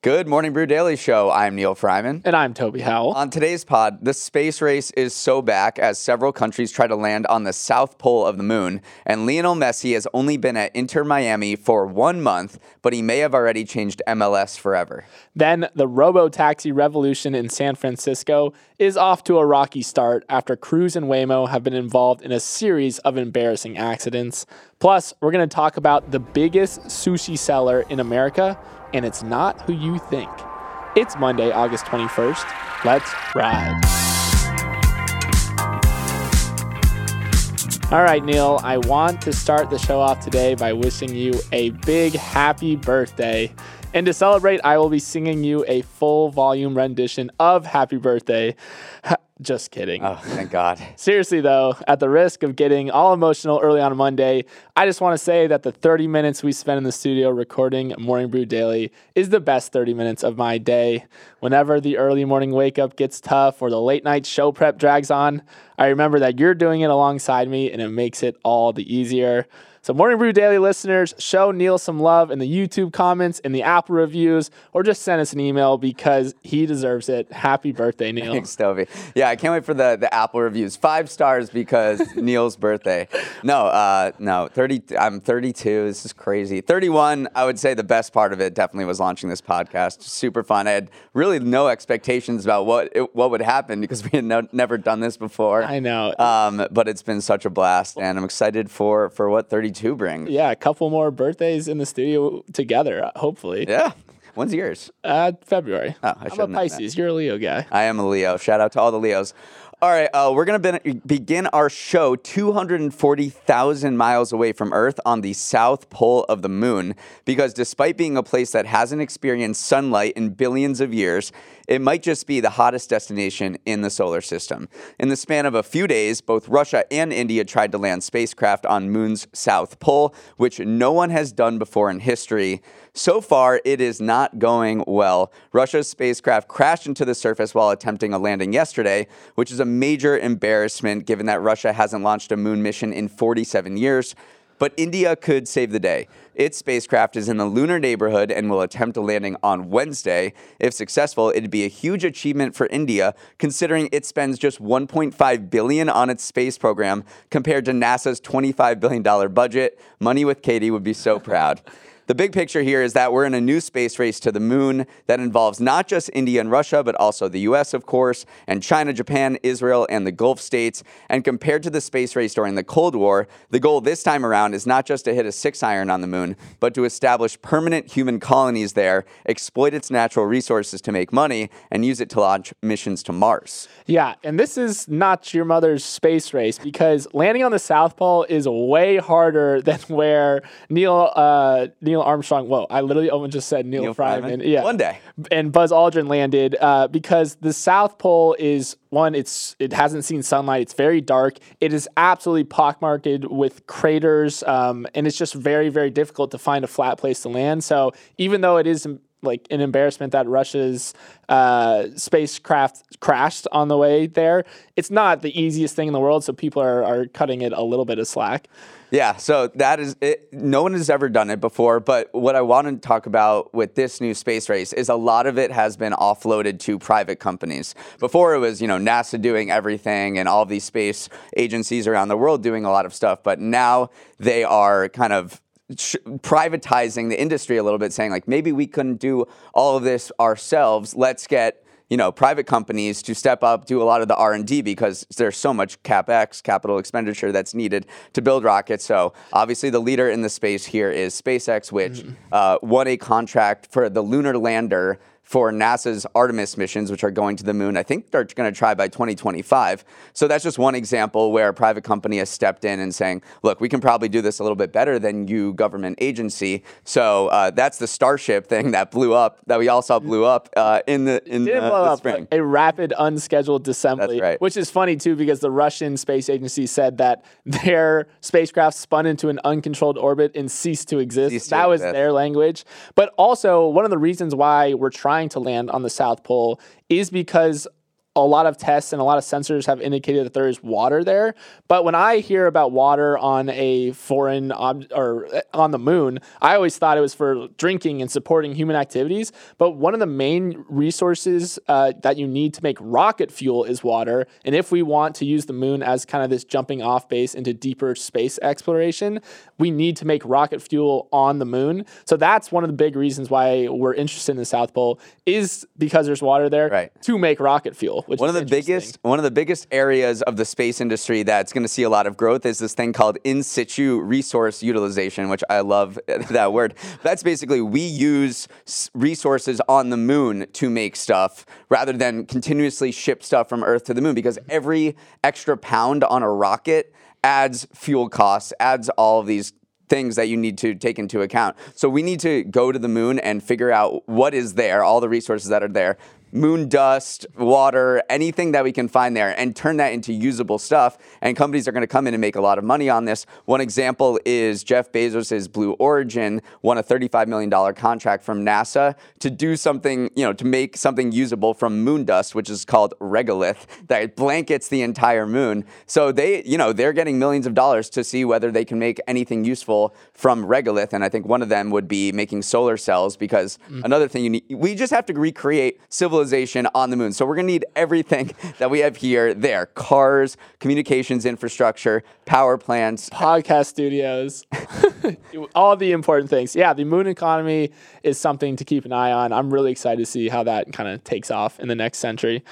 Good morning, Brew Daily Show. I'm Neal Freyman. And I'm Toby Howell. On today's pod, the space race is so back as several countries try to land on the south pole of the moon. And Lionel Messi has only been at Inter Miami for one month, but he may have already changed MLS forever. Then the robo taxi revolution in San Francisco is off to a rocky start after Cruise and Waymo have been involved in a series of embarrassing accidents. Plus, we're going to talk about the biggest sushi seller in America and it's not who you think. It's Monday, August 21st. Let's ride. All right, Neal, I want to start the show off today by wishing you a big happy birthday. And to celebrate, I will be singing you a full volume rendition of Happy Birthday. Just kidding. Oh, thank God. Seriously, though, at the risk of getting all emotional early on Monday, I just want to say that the 30 minutes we spend in the studio recording Morning Brew Daily is the best 30 minutes of my day. Whenever the early morning wake up gets tough or the late night show prep drags on, I remember that you're doing it alongside me and it makes it all the easier. So, Morning Brew Daily listeners, show Neal some love in the YouTube comments, in the Apple reviews, or just send us an email because he deserves it. Happy birthday, Neal. Thanks, Toby. Yeah, I can't wait for the, the Apple reviews. Five stars because Neal's birthday. No, uh, no, 30. I'm 32. This is crazy. 31. I would say the best part of it definitely was launching this podcast. Super fun. I had really no expectations about what it, what would happen because we had no, never done this before. I know. Um, but it's been such a blast, and I'm excited for for what 32 32 brings. Yeah, a couple more birthdays in the studio together, hopefully. Yeah. When's yours? Uh, February. Oh, I I'm a Pisces. You're a Leo guy. I am a Leo. Shout out to all the Leos. All right, uh, we're going to be- begin our show 240,000 miles away from Earth on the south pole of the moon because despite being a place that hasn't experienced sunlight in billions of years, it might just be the hottest destination in the solar system. In the span of a few days, both Russia and India tried to land spacecraft on Moon's south pole, which no one has done before in history. So far, it is not going well. Russia's spacecraft crashed into the surface while attempting a landing yesterday, which is a major embarrassment given that Russia hasn't launched a moon mission in 47 years. But India could save the day. Its spacecraft is in the lunar neighborhood and will attempt a landing on Wednesday. If successful, it'd be a huge achievement for India, considering it spends just 1.5 billion on its space program compared to NASA's 25 billion dollar budget. Money with Katie would be so proud. The big picture here is that we're in a new space race to the moon that involves not just India and Russia, but also the US, of course, and China, Japan, Israel, and the Gulf states. And compared to the space race during the Cold War, the goal this time around is not just to hit a six iron on the moon, but to establish permanent human colonies there, exploit its natural resources to make money, and use it to launch missions to Mars. Yeah, and this is not your mother's space race because landing on the South Pole is way harder than where Neil uh, Neil Neil Armstrong. Whoa, I literally almost just said Neal, Neal Freyman. Yeah, one day. And Buzz Aldrin landed uh, because the South Pole is one. It's it hasn't seen sunlight. It's very dark. It is absolutely pockmarked with craters, um, and it's just very very difficult to find a flat place to land. So even though it is like an embarrassment that Russia's uh, spacecraft crashed on the way there. It's not the easiest thing in the world, so people are, are cutting it a little bit of slack. Yeah, so that is it. No one has ever done it before, but what I want to talk about with this new space race is a lot of it has been offloaded to private companies. Before it was, you know, NASA doing everything and all these space agencies around the world doing a lot of stuff, but now they are kind of privatizing the industry a little bit saying like maybe we couldn't do all of this ourselves let's get you know, private companies to step up, do a lot of the R&D because there's so much capex, capital expenditure that's needed to build rockets. So obviously the leader in the space here is SpaceX, which mm-hmm. uh, won a contract for the lunar lander for NASA's Artemis missions, which are going to the moon. I think they're going to try by 2025. So that's just one example where a private company has stepped in and saying, look, we can probably do this a little bit better than you, government agency. So uh, that's the Starship thing that blew up, that we all saw blew up uh, in the in the, blow the up spring. a rapid unscheduled assembly, right. which is funny too because the Russian space agency said that their spacecraft spun into an uncontrolled orbit and ceased to exist. Ceased to that was exist. their language. But also one of the reasons why we're trying to land on the South Pole is because a lot of tests and a lot of sensors have indicated that there is water there. But when I hear about water on a foreign ob- or uh, on the moon, I always thought it was for drinking and supporting human activities. But one of the main resources uh, that you need to make rocket fuel is water. And if we want to use the moon as kind of this jumping off base into deeper space exploration, we need to make rocket fuel on the moon. So that's one of the big reasons why we're interested in the South Pole is because there's water there Right. to make rocket fuel. One of the biggest one of the biggest areas of the space industry that's going to see a lot of growth is this thing called in situ resource utilization, which I love that word. That's basically we use resources on the moon to make stuff rather than continuously ship stuff from Earth to the moon because every extra pound on a rocket adds fuel costs, adds all of these things that you need to take into account. So we need to go to the moon and figure out what is there, all the resources that are there. Moon dust, water, anything that we can find there, and turn that into usable stuff. And companies are going to come in and make a lot of money on this. One example is Jeff Bezos' Blue Origin won a $35 million contract from NASA to do something, you know, to make something usable from moon dust, which is called regolith, that blankets the entire moon. So they, you know, they're getting millions of dollars to see whether they can make anything useful from regolith. And I think one of them would be making solar cells because mm. another thing you need, we just have to recreate civilization on the moon. So we're going to need everything that we have here there cars, communications infrastructure, power plants. podcast studios, all the important things. Yeah, the moon economy is something to keep an eye on. I'm really excited to see how that kind of takes off in the next century.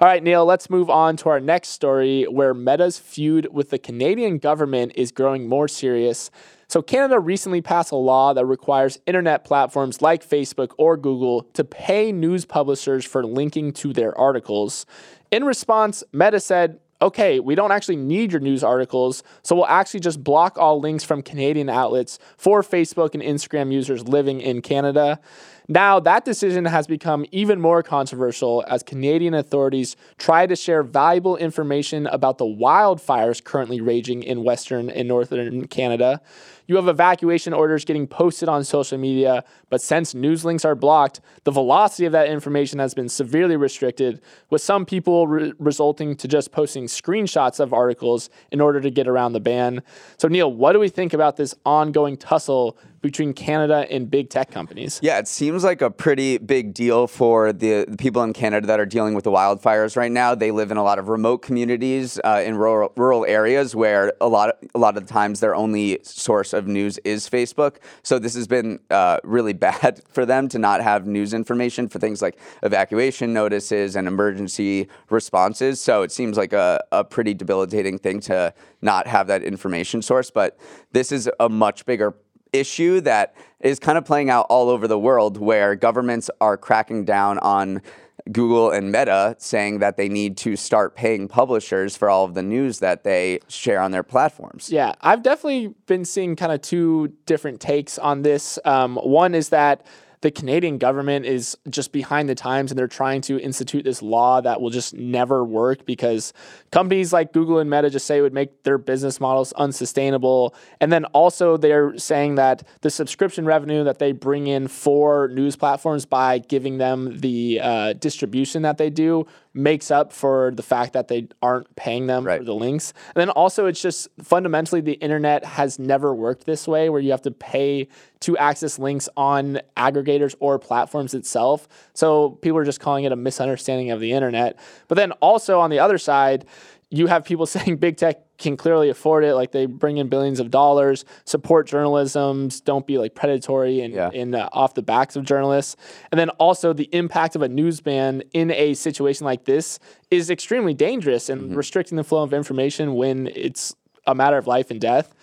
All right, Neal, let's move on to our next story where Meta's feud with the Canadian government is growing more serious. So, Canada recently passed a law that requires internet platforms like Facebook or Google to pay news publishers for linking to their articles. In response, Meta said, okay, we don't actually need your news articles, so we'll actually just block all links from Canadian outlets for Facebook and Instagram users living in Canada. Now, that decision has become even more controversial as Canadian authorities try to share valuable information about the wildfires currently raging in Western and Northern Canada. You have evacuation orders getting posted on social media, but since news links are blocked, the velocity of that information has been severely restricted, with some people re- resulting to just posting screenshots of articles in order to get around the ban. So, Neal, what do we think about this ongoing tussle between Canada and big tech companies? Yeah, it seems like a pretty big deal for the, the people in Canada that are dealing with the wildfires right now. They live in a lot of remote communities uh, in rural, rural areas where a lot of, a lot of the times their only source of news is Facebook. So this has been uh, really bad for them to not have news information for things like evacuation notices and emergency responses. So it seems like a, a pretty debilitating thing to not have that information source. But this is a much bigger issue that is kind of playing out all over the world where governments are cracking down on Google and Meta saying that they need to start paying publishers for all of the news that they share on their platforms. Yeah, I've definitely been seeing kind of two different takes on this. Um, one is that the Canadian government is just behind the times and they're trying to institute this law that will just never work because companies like Google and Meta just say it would make their business models unsustainable. And then also they're saying that the subscription revenue that they bring in for news platforms by giving them the uh, distribution that they do makes up for the fact that they aren't paying them Right. for the links. And then also, it's just fundamentally the internet has never worked this way where you have to pay to access links on aggregators or platforms itself. So people are just calling it a misunderstanding of the internet. But then also on the other side, you have people saying big tech can clearly afford it, like they bring in billions of dollars, support journalism, don't be like predatory and, Yeah. and uh, off the backs of journalists. And then also the impact of a news ban in a situation like this is extremely dangerous and restricting the flow of information when it's a matter of life and death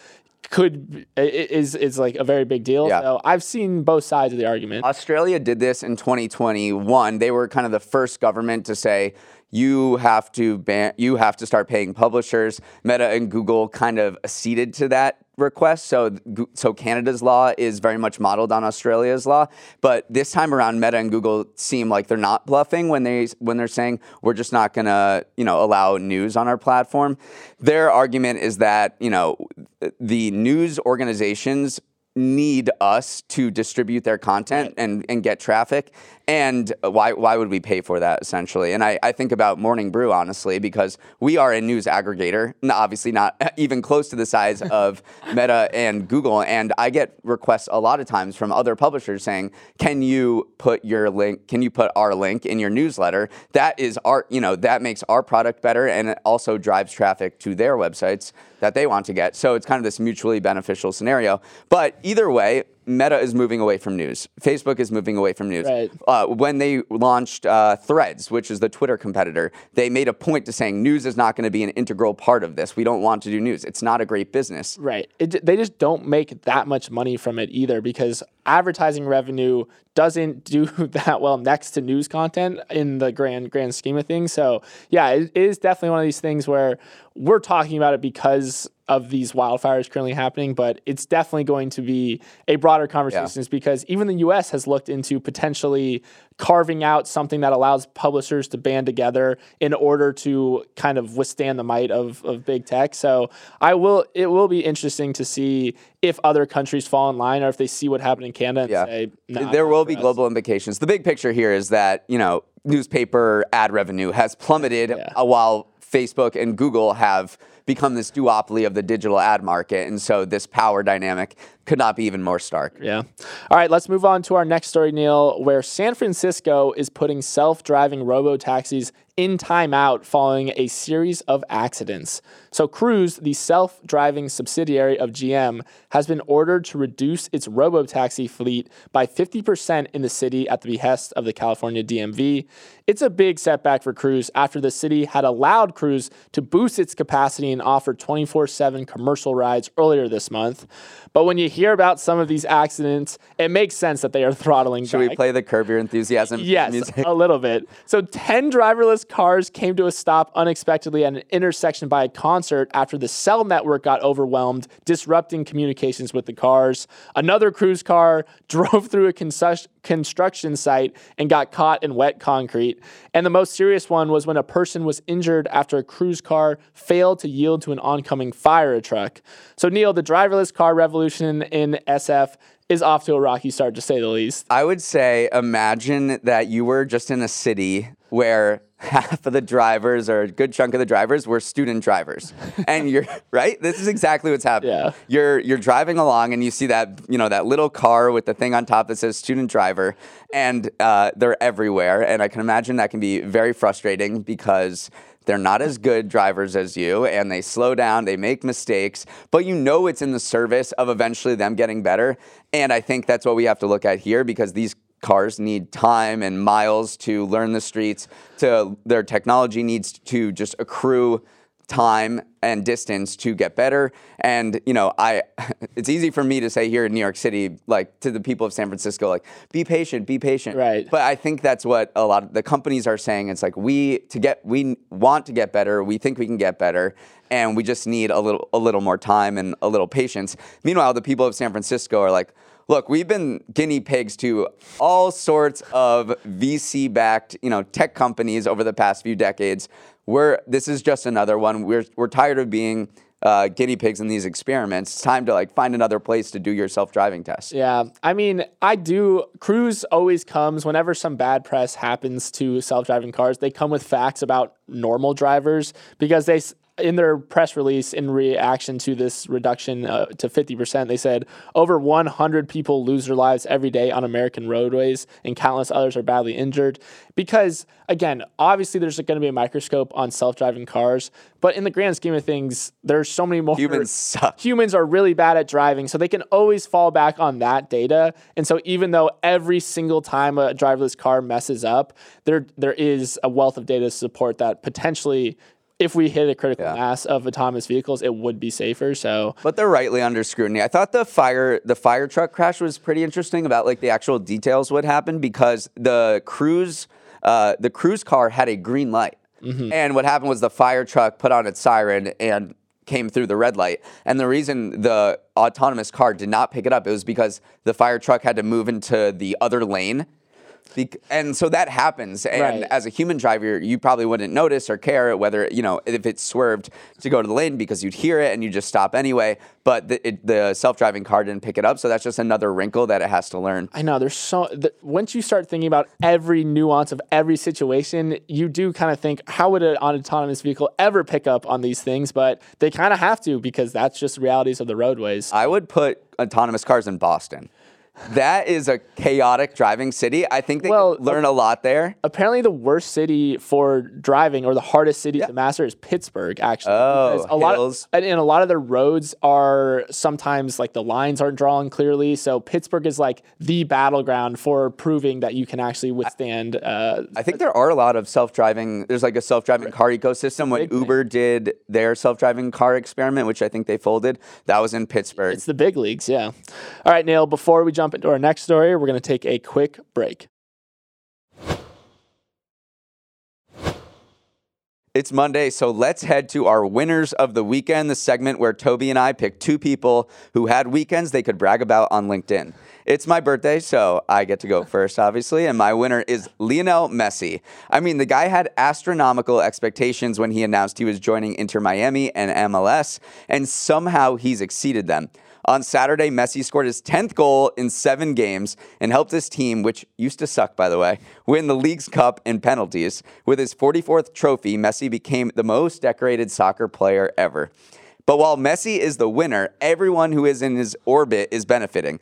could is is like a very big deal. Yeah. So I've seen both sides of the argument. Australia did this in 2021. They were kind of the first government to say you have to ban, you have to start paying publishers. Meta and Google kind of acceded to that request. So, so Canada's law is very much modeled on Australia's law. But this time around, Meta and Google seem like they're not bluffing when they when they're saying we're just not going to you know allow news on our platform. Their argument is that you know the news organizations need us to distribute their content and, and get traffic. And why, why would we pay for that essentially? And I, I think about Morning Brew, honestly, because we are a news aggregator, obviously not even close to the size of Meta and Google. And I get requests a lot of times from other publishers saying, can you put your link, can you put our link in your newsletter? That is our, you know, that makes our product better and it also drives traffic to their websites that they want to get. So it's kind of this mutually beneficial scenario. But either way, Meta is moving away from news. Facebook is moving away from news. Right. Uh, when they launched uh, Threads, which is the Twitter competitor, they made a point to saying news is not going to be an integral part of this. We don't want to do news. It's not a great business. Right. It, they just don't make that much money from it either because advertising revenue doesn't do that well next to news content in the grand grand scheme of things. So yeah, it is definitely one of these things where we're talking about it because of these wildfires currently happening, but it's definitely going to be a broader conversation yeah. because even the US has looked into potentially carving out something that allows publishers to band together in order to kind of withstand the might of, of big tech. So I will it will be interesting to see if other countries fall in line or if they see what happened in Canada and yeah. say nah, there will be us. global implications. The big picture here is that, you know, newspaper ad revenue has plummeted yeah. while Facebook and Google have become this duopoly of the digital ad market. And so this power dynamic could not be even more stark. Yeah. All right, let's move on to our next story, Neal, where San Francisco is putting self driving robo taxis in timeout following a series of accidents. So, Cruise, the self driving subsidiary of GM, has been ordered to reduce its robo taxi fleet by 50% in the city at the behest of the California DMV. It's a big setback for Cruise after the city had allowed Cruise to boost its capacity and offer 24 7 commercial rides earlier this month. But when you hear about some of these accidents, it makes sense that they are throttling Should back. we play the Curb Your Enthusiasm yes, music? a little bit. So 10 driverless cars came to a stop unexpectedly at an intersection by a concert after the cell network got overwhelmed, disrupting communications with the cars. Another cruise car drove through a construction site and got caught in wet concrete. And the most serious one was when a person was injured after a cruise car failed to yield to an oncoming fire truck. So, Neal, the driverless car revolution in SF is off to a rocky start, to say the least. I would say imagine that you were just in a city where half of the drivers or a good chunk of the drivers were student drivers and you're right this is exactly what's happening yeah. you're you're driving along and you see that you know that little car with the thing on top that says student driver and uh, they're everywhere and i can imagine that can be very frustrating because they're not as good drivers as you and they slow down, they make mistakes, but you know it's in the service of eventually them getting better. And I think that's what we have to look at here because these cars need time and miles to learn the streets to their technology needs to just accrue time and distance to get better. And you know i it's easy for me to say here in new york city like to the people of san francisco like be patient be patient. Right. But i think that's what a lot of the companies are saying. It's like we to get we want to get better. We think we can get better. And we just need a little a little more time and a little patience. Meanwhile the people of san francisco are like look, we've been guinea pigs to all sorts of VC backed, you know, tech companies over the past few decades. We're this is just another one. We're we're tired of being uh, guinea pigs in these experiments. It's time to like find another place to do your self-driving test. Yeah, I mean, I do. Cruise always comes whenever some bad press happens to self-driving cars. They come with facts about normal drivers because they in their press release in reaction to this reduction uh, to 50%, they said over 100 people lose their lives every day on American roadways and countless others are badly injured. Because, again, obviously there's going to be a microscope on self driving cars, but in the grand scheme of things, there's so many more. Humans suck. Humans are really bad at driving, so they can always fall back on that data. And so, even though every single time a driverless car messes up, there there is a wealth of data to support that potentially if we hit a critical Yeah. mass of autonomous vehicles, it would be safer. So But they're rightly under scrutiny. I thought the fire the fire truck crash was pretty interesting about like the actual details what happened because the cruise uh, the cruise car had a green light, and what happened was the fire truck put on its siren and came through the red light. And the reason the autonomous car did not pick it up it was because the fire truck had to move into the other lane. And so that happens, and Right. as a human driver, you probably wouldn't notice or care whether you know if it swerved to go to the lane because you'd hear it and you just stop anyway. But the, it, the self-driving car didn't pick it up, so that's just another wrinkle that it has to learn. I know there's so the, once you start thinking about every nuance of every situation, you do kind of think, how would an autonomous vehicle ever pick up on these things? But they kind of have to because that's just realities of the roadways. I would put autonomous cars in Boston. That is a chaotic driving city. I think they Well, learn a lot there. Apparently, the worst city for driving, or the hardest city to master, is Pittsburgh. Actually, Oh, a lot of, and, a lot of their roads are sometimes like the lines aren't drawn clearly. So Pittsburgh is like the battleground for proving that you can actually withstand. Uh, I think there are a lot of self-driving. There's like a self-driving car ecosystem. When thing. Uber did their self-driving car experiment, which I think they folded, that was in Pittsburgh. It's the big leagues, yeah. All right, Neal, before we jump into our next story, we're going to take a quick break. It's Monday, so let's head to our winners of the weekend, the segment where Toby and I pick two people who had weekends they could brag about on LinkedIn. It's my birthday, so I get to go first, obviously, and my winner is Lionel Messi. I mean, the guy had astronomical expectations when he announced he was joining Inter Miami and MLS, and somehow he's exceeded them. On Saturday, Messi scored his 10th goal in seven games and helped his team, which used to suck, by the way, win the Leagues Cup in penalties. With his 44th trophy, Messi became the most decorated soccer player ever. But while Messi is the winner, everyone who is in his orbit is benefiting.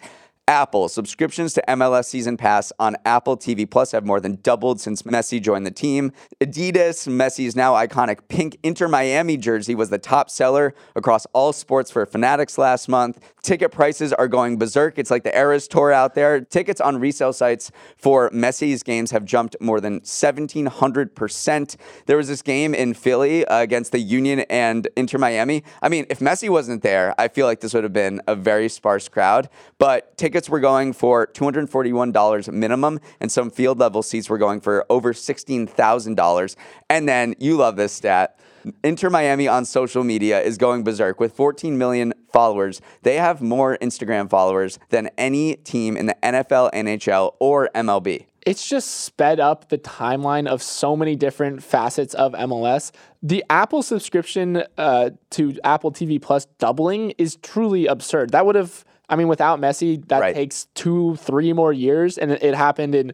Apple subscriptions to MLS Season Pass on Apple TV Plus have more than doubled since Messi joined the team. Adidas, Messi's now iconic pink Inter Miami jersey, was the top seller across all sports for Fanatics last month. Ticket prices are going berserk. It's like the Eras Tour out there. Tickets on resale sites for Messi's games have jumped more than 1,700%. There was this game in Philly uh, against the Union and Inter Miami. I mean, if Messi wasn't there, I feel like this would have been a very sparse crowd. But tickets were going for $241 minimum, and some field level seats were going for over $16,000. And then you love this stat. Inter Miami on social media is going berserk with 14 million followers. They have more Instagram followers than any team in the NFL, NHL, or MLB. It's just sped up the timeline of so many different facets of MLS. The Apple subscription uh, to Apple TV Plus doubling is truly absurd. That would have, I mean, without Messi, that Right. takes two, three more years, and it, happened in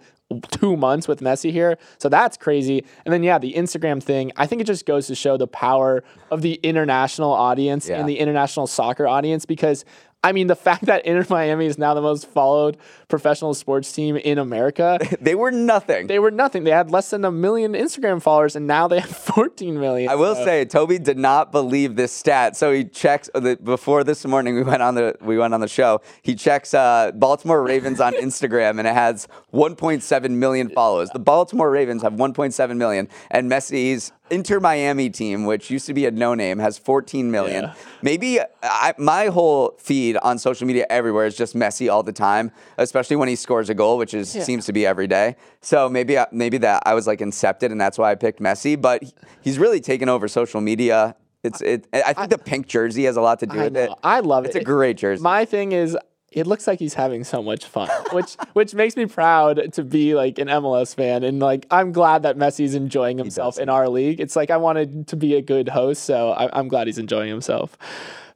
two months with Messi here. So that's crazy. And then, yeah, the Instagram thing, I think it just goes to show the power of the international audience Yeah. and the international soccer audience because. I mean, the fact that Inter Miami is now the most followed professional sports team in America, They were nothing. they were nothing. They had less than a million Instagram followers, and now they have 14 million. I will say, Toby did not believe this stat, so he checks uh, before this morning. We went on the we went on the show. He checks uh, Baltimore Ravens on Instagram, and it has 1.7 million followers. The Baltimore Ravens have 1.7 million, and Messi's Inter Miami team, which used to be a no name, has 14 million. Yeah. Maybe I, my whole feed on social media everywhere is just Messi all the time, especially when he scores a goal, which is seems to be every day. So maybe I- maybe that I was like incepted, and that's why I picked Messi. But he- he's really taken over social media. It's it. I think the pink jersey has a lot to do I with it. I love it. It's a great jersey. My thing is, it looks like he's having so much fun, which which makes me proud to be like an MLS fan, and like I'm glad that Messi's enjoying himself in our league. It's like I wanted to be a good host, so I, I'm glad he's enjoying himself.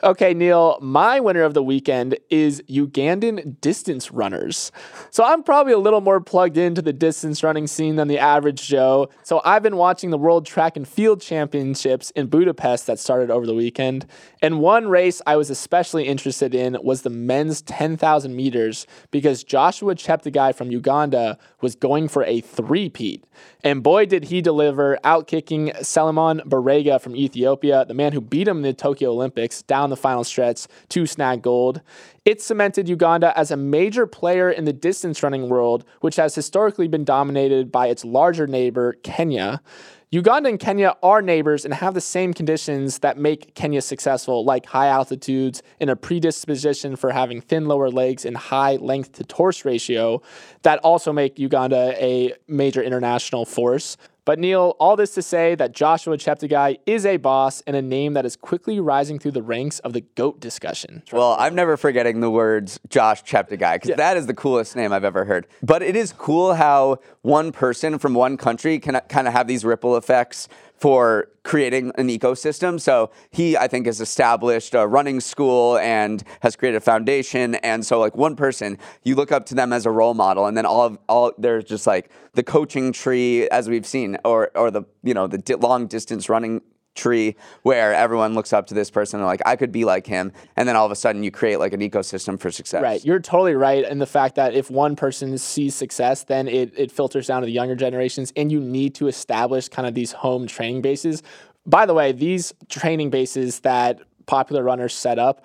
Okay, Neal, my winner of the weekend is Ugandan distance runners. So I'm probably a little more plugged into the distance running scene than the average Joe. So I've been watching the World Track and Field Championships in Budapest that started over the weekend. And one race I was especially interested in was the men's 10,000 meters because Joshua Cheptegei from Uganda was going for a three-peat. And boy, did he deliver, outkicking Selemon Barega from Ethiopia, the man who beat him in the Tokyo Olympics, down the final stretch to snag gold. It cemented Uganda as a major player in the distance running world, which has historically been dominated by its larger neighbor, Kenya. Uganda and Kenya are neighbors and have the same conditions that make Kenya successful, like high altitudes and a predisposition for having thin lower legs and high length to torso ratio that also make Uganda a major international force. But Neal, all this to say that Joshua Cheptegei is a boss and a name that is quickly rising through the ranks of the GOAT discussion. Well, I'm never forgetting the words Josh Cheptegei because Yeah. that is the coolest name I've ever heard. But it is cool how one person from one country can kind of have these ripple effects for creating an ecosystem. So he, I think, has established a running school and has created a foundation. And so, like one person, you look up to them as a role model, and then all of all there's just like the coaching tree, as we've seen, or or the you know the long distance running tree where everyone looks up to this person and they're like I could be like him and then all of a sudden you create like an ecosystem for success. Right. You're totally right in the fact that if one person sees success, then it, it filters down to the younger generations, and you need to establish kind of these home training bases. By the way, these training bases that popular runners set up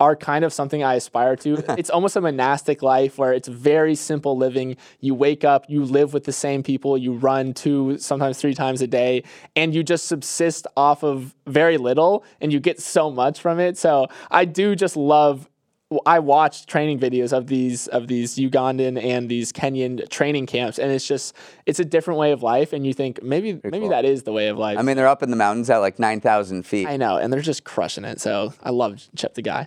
are kind of something I aspire to. it's almost a monastic life where it's very simple living. You wake up, you live with the same people, you run two, sometimes three times a day, and you just subsist off of very little and you get so much from it. So I do just love I watched training videos of these of these Ugandan and these Kenyan training camps, and it's just it's a different way of life. And you think maybe maybe that is the way of life. I mean, they're up in the mountains at like 9,000 feet. I know, and they're just crushing it. So I love Cheptegei.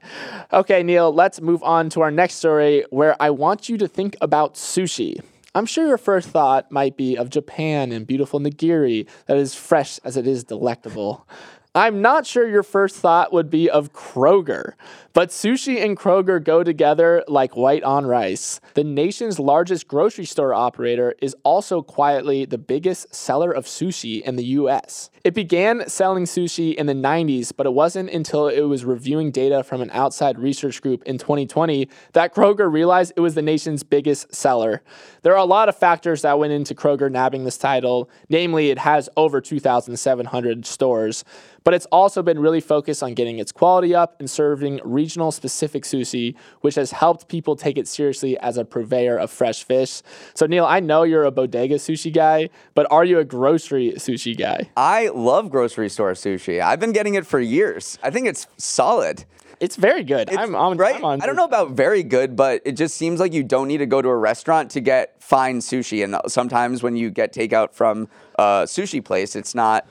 Okay, Neal, let's move on to our next story where I want you to think about sushi. I'm sure your first thought might be of Japan and beautiful nigiri that is fresh as it is delectable. I'm not sure your first thought would be of Kroger, but sushi and Kroger go together like white on rice. The nation's largest grocery store operator is also quietly the biggest seller of sushi in the US. It began selling sushi in the 90s, but it wasn't until it was reviewing data from an outside research group in 2020 that Kroger realized it was the nation's biggest seller. There are a lot of factors that went into Kroger nabbing this title, namely, it has over 2,700 stores but it's also been really focused on getting its quality up and serving regional specific sushi, which has helped people take it seriously as a purveyor of fresh fish. So, Neal, I know you're a bodega sushi guy, but are you a grocery sushi guy? I love grocery store sushi. I've been getting it for years. I think it's solid. It's very good. It's- I'm on. right? I'm on I don't know about very good, but it just seems like you don't need to go to a restaurant to get fine sushi. And sometimes when you get takeout from a sushi place, it's not.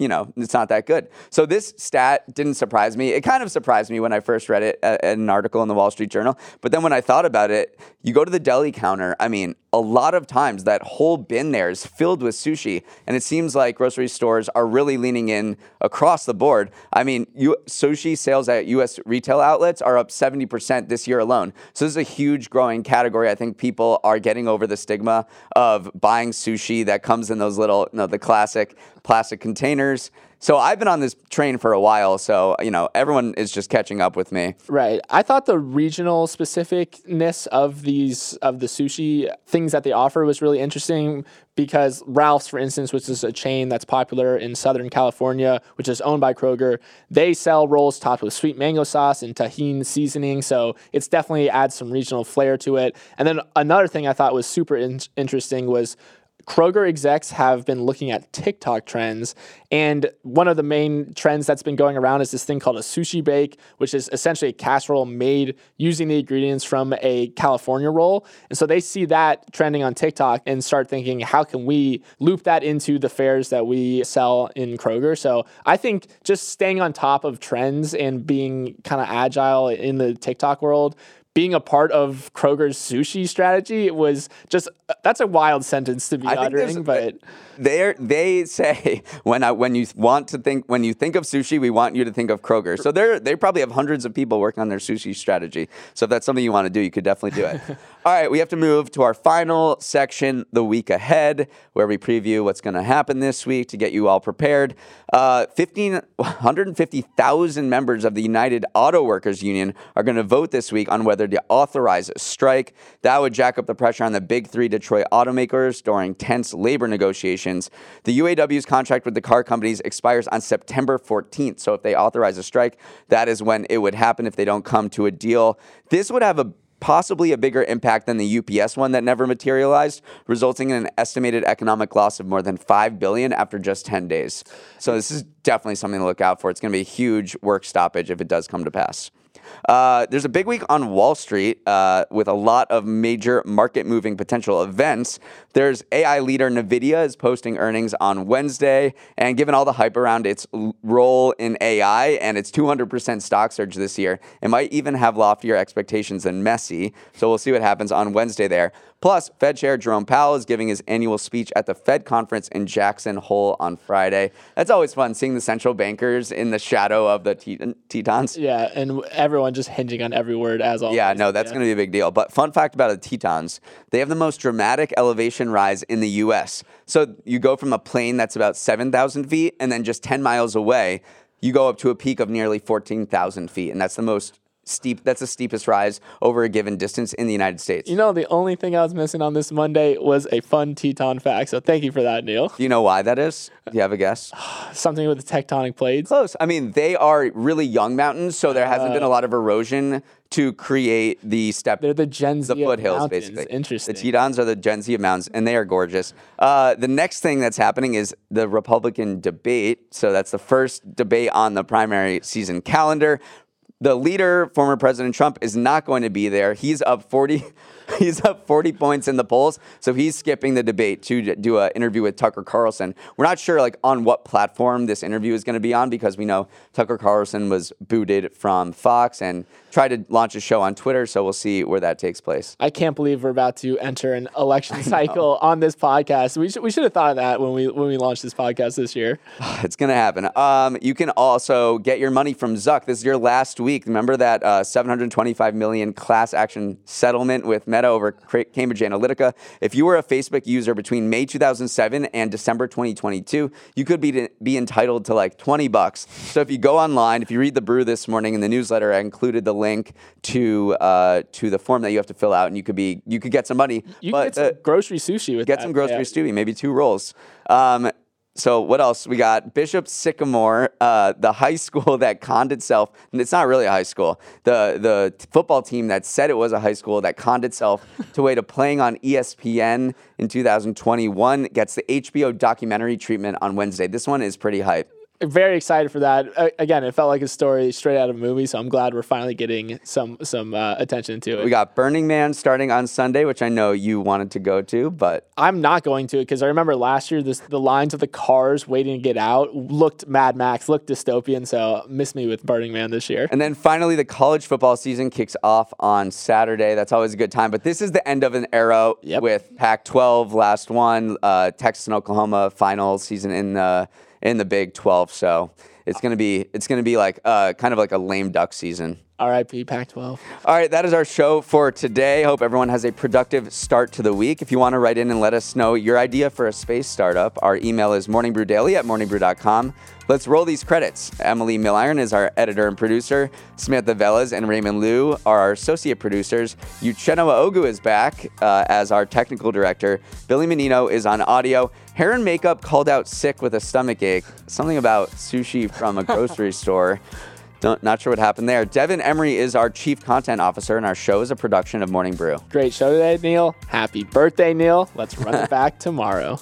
You know, it's not that good. So this stat didn't surprise me. It kind of surprised me when I first read it uh, an article in the Wall Street Journal. But then when I thought about it, you go to the deli counter. I mean, a lot of times that whole bin there is filled with sushi, and it seems like grocery stores are really leaning in across the board. I mean, you, sushi sales at U.S. retail outlets are up 70% this year alone. So this is a huge growing category. I think people are getting over the stigma of buying sushi that comes in those little, you know, the classic plastic containers. So I've been on this train for a while. So you know, everyone is just catching up with me. Right. I thought the regional specificness of these of the sushi things that they offer was really interesting because Ralphs, for instance, which is a chain that's popular in Southern California, which is owned by Kroger, they sell rolls topped with sweet mango sauce and tahini seasoning. So it's definitely adds some regional flair to it. And then another thing I thought was super in- interesting was Kroger execs have been looking at TikTok trends, and one of the main trends that's been going around is this thing called a sushi bake, which is essentially a casserole made using the ingredients from a California roll. And so they see that trending on TikTok and start thinking, how can we loop that into the fares that we sell in Kroger? So I think just staying on top of trends and being kind of agile in the TikTok world being a part of Kroger's sushi strategy was just that's a wild sentence to be I uttering, but they they say when I, when you want to think when you think of sushi, we want you to think of Kroger. So they're they probably have hundreds of people working on their sushi strategy. So if that's something you want to do, you could definitely do it. All right, we have to move to our final section, the week ahead, where we preview what's going to happen this week to get you all prepared. Uh, 15, 150,000 members of the United Auto Workers Union are going to vote this week on whether to authorize a strike. That would jack up the pressure on the big three Detroit automakers during tense labor negotiations. The UAW's contract with the car companies expires on September 14th. So if they authorize a strike, that is when it would happen if they don't come to a deal. This would have a possibly a bigger impact than the UPS one that never materialized, resulting in an estimated economic loss of more than 5 billion after just 10 days. So this is definitely something to look out for. It's going to be a huge work stoppage if it does come to pass. Uh, there's a big week on Wall Street uh, with a lot of major market moving potential events. There's AI leader NVIDIA is posting earnings on Wednesday, and given all the hype around its role in AI and its 200% stock surge this year, it might even have loftier expectations than Messi. So we'll see what happens on Wednesday there. Plus, Fed Chair Jerome Powell is giving his annual speech at the Fed conference in Jackson Hole on Friday. That's always fun seeing the central bankers in the shadow of the Te- Tetons. Yeah, and everyone just hinging on every word as always. Yeah, no, that's going to be a big deal. But fun fact about the Tetons, they have the most dramatic elevation rise in the U.S. So you go from a plane that's about 7,000 feet, and then just 10 miles away, you go up to a peak of nearly 14,000 feet. And that's the most steep, that's the steepest rise over a given distance in the United States. You know, the only thing I was missing on this Monday was a fun Teton fact. So thank you for that, Neal. Do you know why that is? Do you have a guess? Something with the tectonic plates. Close. I mean, they are really young mountains, so there hasn't been a lot of erosion to create the step. They're the Gen Z the foothills, mountains. basically. Interesting. The Tetons are the Gen Z of mountains, and they are gorgeous. Uh, the next thing that's happening is the Republican debate. So that's the first debate on the primary season calendar. The leader, former President Trump, is not going to be there. He's up 40. He's up 40 points in the polls, so he's skipping the debate to do an interview with Tucker Carlson. We're not sure like on what platform this interview is going to be on because we know Tucker Carlson was booted from Fox and tried to launch a show on Twitter, so we'll see where that takes place. I can't believe we're about to enter an election cycle on this podcast. We should we should have thought of that when we when we launched this podcast this year. It's gonna happen. Um, you can also get your money from Zuck. This is your last week. Remember that uh, 725 million class action settlement with Meta over Cambridge Analytica. If you were a Facebook user between May 2007 and December 2022, you could be be entitled to like 20 bucks. So if you go online, if you read the brew this morning in the newsletter, I included the link to uh, to the form that you have to fill out, and you could be you could get some money. You but get some uh, grocery sushi with get that. some grocery Yeah. stewie, maybe two rolls. Um, so what else? We got Bishop Sycamore, uh, the high school that conned itself. And it's not really a high school. The the football team that said it was a high school that conned itself to way to playing on ESPN in 2021 gets the HBO documentary treatment on Wednesday. This one is pretty hype. Very excited for that. Uh, again, it felt like a story straight out of a movie, so I'm glad we're finally getting some some uh, attention to it. We got Burning Man starting on Sunday, which I know you wanted to go to, but I'm not going to it because I remember last year this the lines of the cars waiting to get out looked Mad Max, looked dystopian. So miss me with Burning Man this year. And then finally, the college football season kicks off on Saturday. That's always a good time. But this is the end of an era Yep. with Pac-12, last one, uh, Texas and Oklahoma final season in the in the Big 12. So it's gonna be it's gonna be like uh, kind of like a lame duck season. R.I.P. Pac-12. All right, that is our show for today. Hope everyone has a productive start to the week. If you want to write in and let us know your idea for a space startup, our email is morningbrewdaily at morningbrew.com. Let's roll these credits. Emily Milliron is our editor and producer. Samantha Velas and Raymond Liu are our associate producers. Uchenna Ogu is back uh, as our technical director. Billy Menino is on audio. Hair and makeup called out sick with a stomach ache. Something about sushi from a grocery store. Don't, not sure what happened there. Devin Emery is our chief content officer, and our show is a production of Morning Brew. Great show today, Neal. Happy birthday, Neal. Let's run it back tomorrow.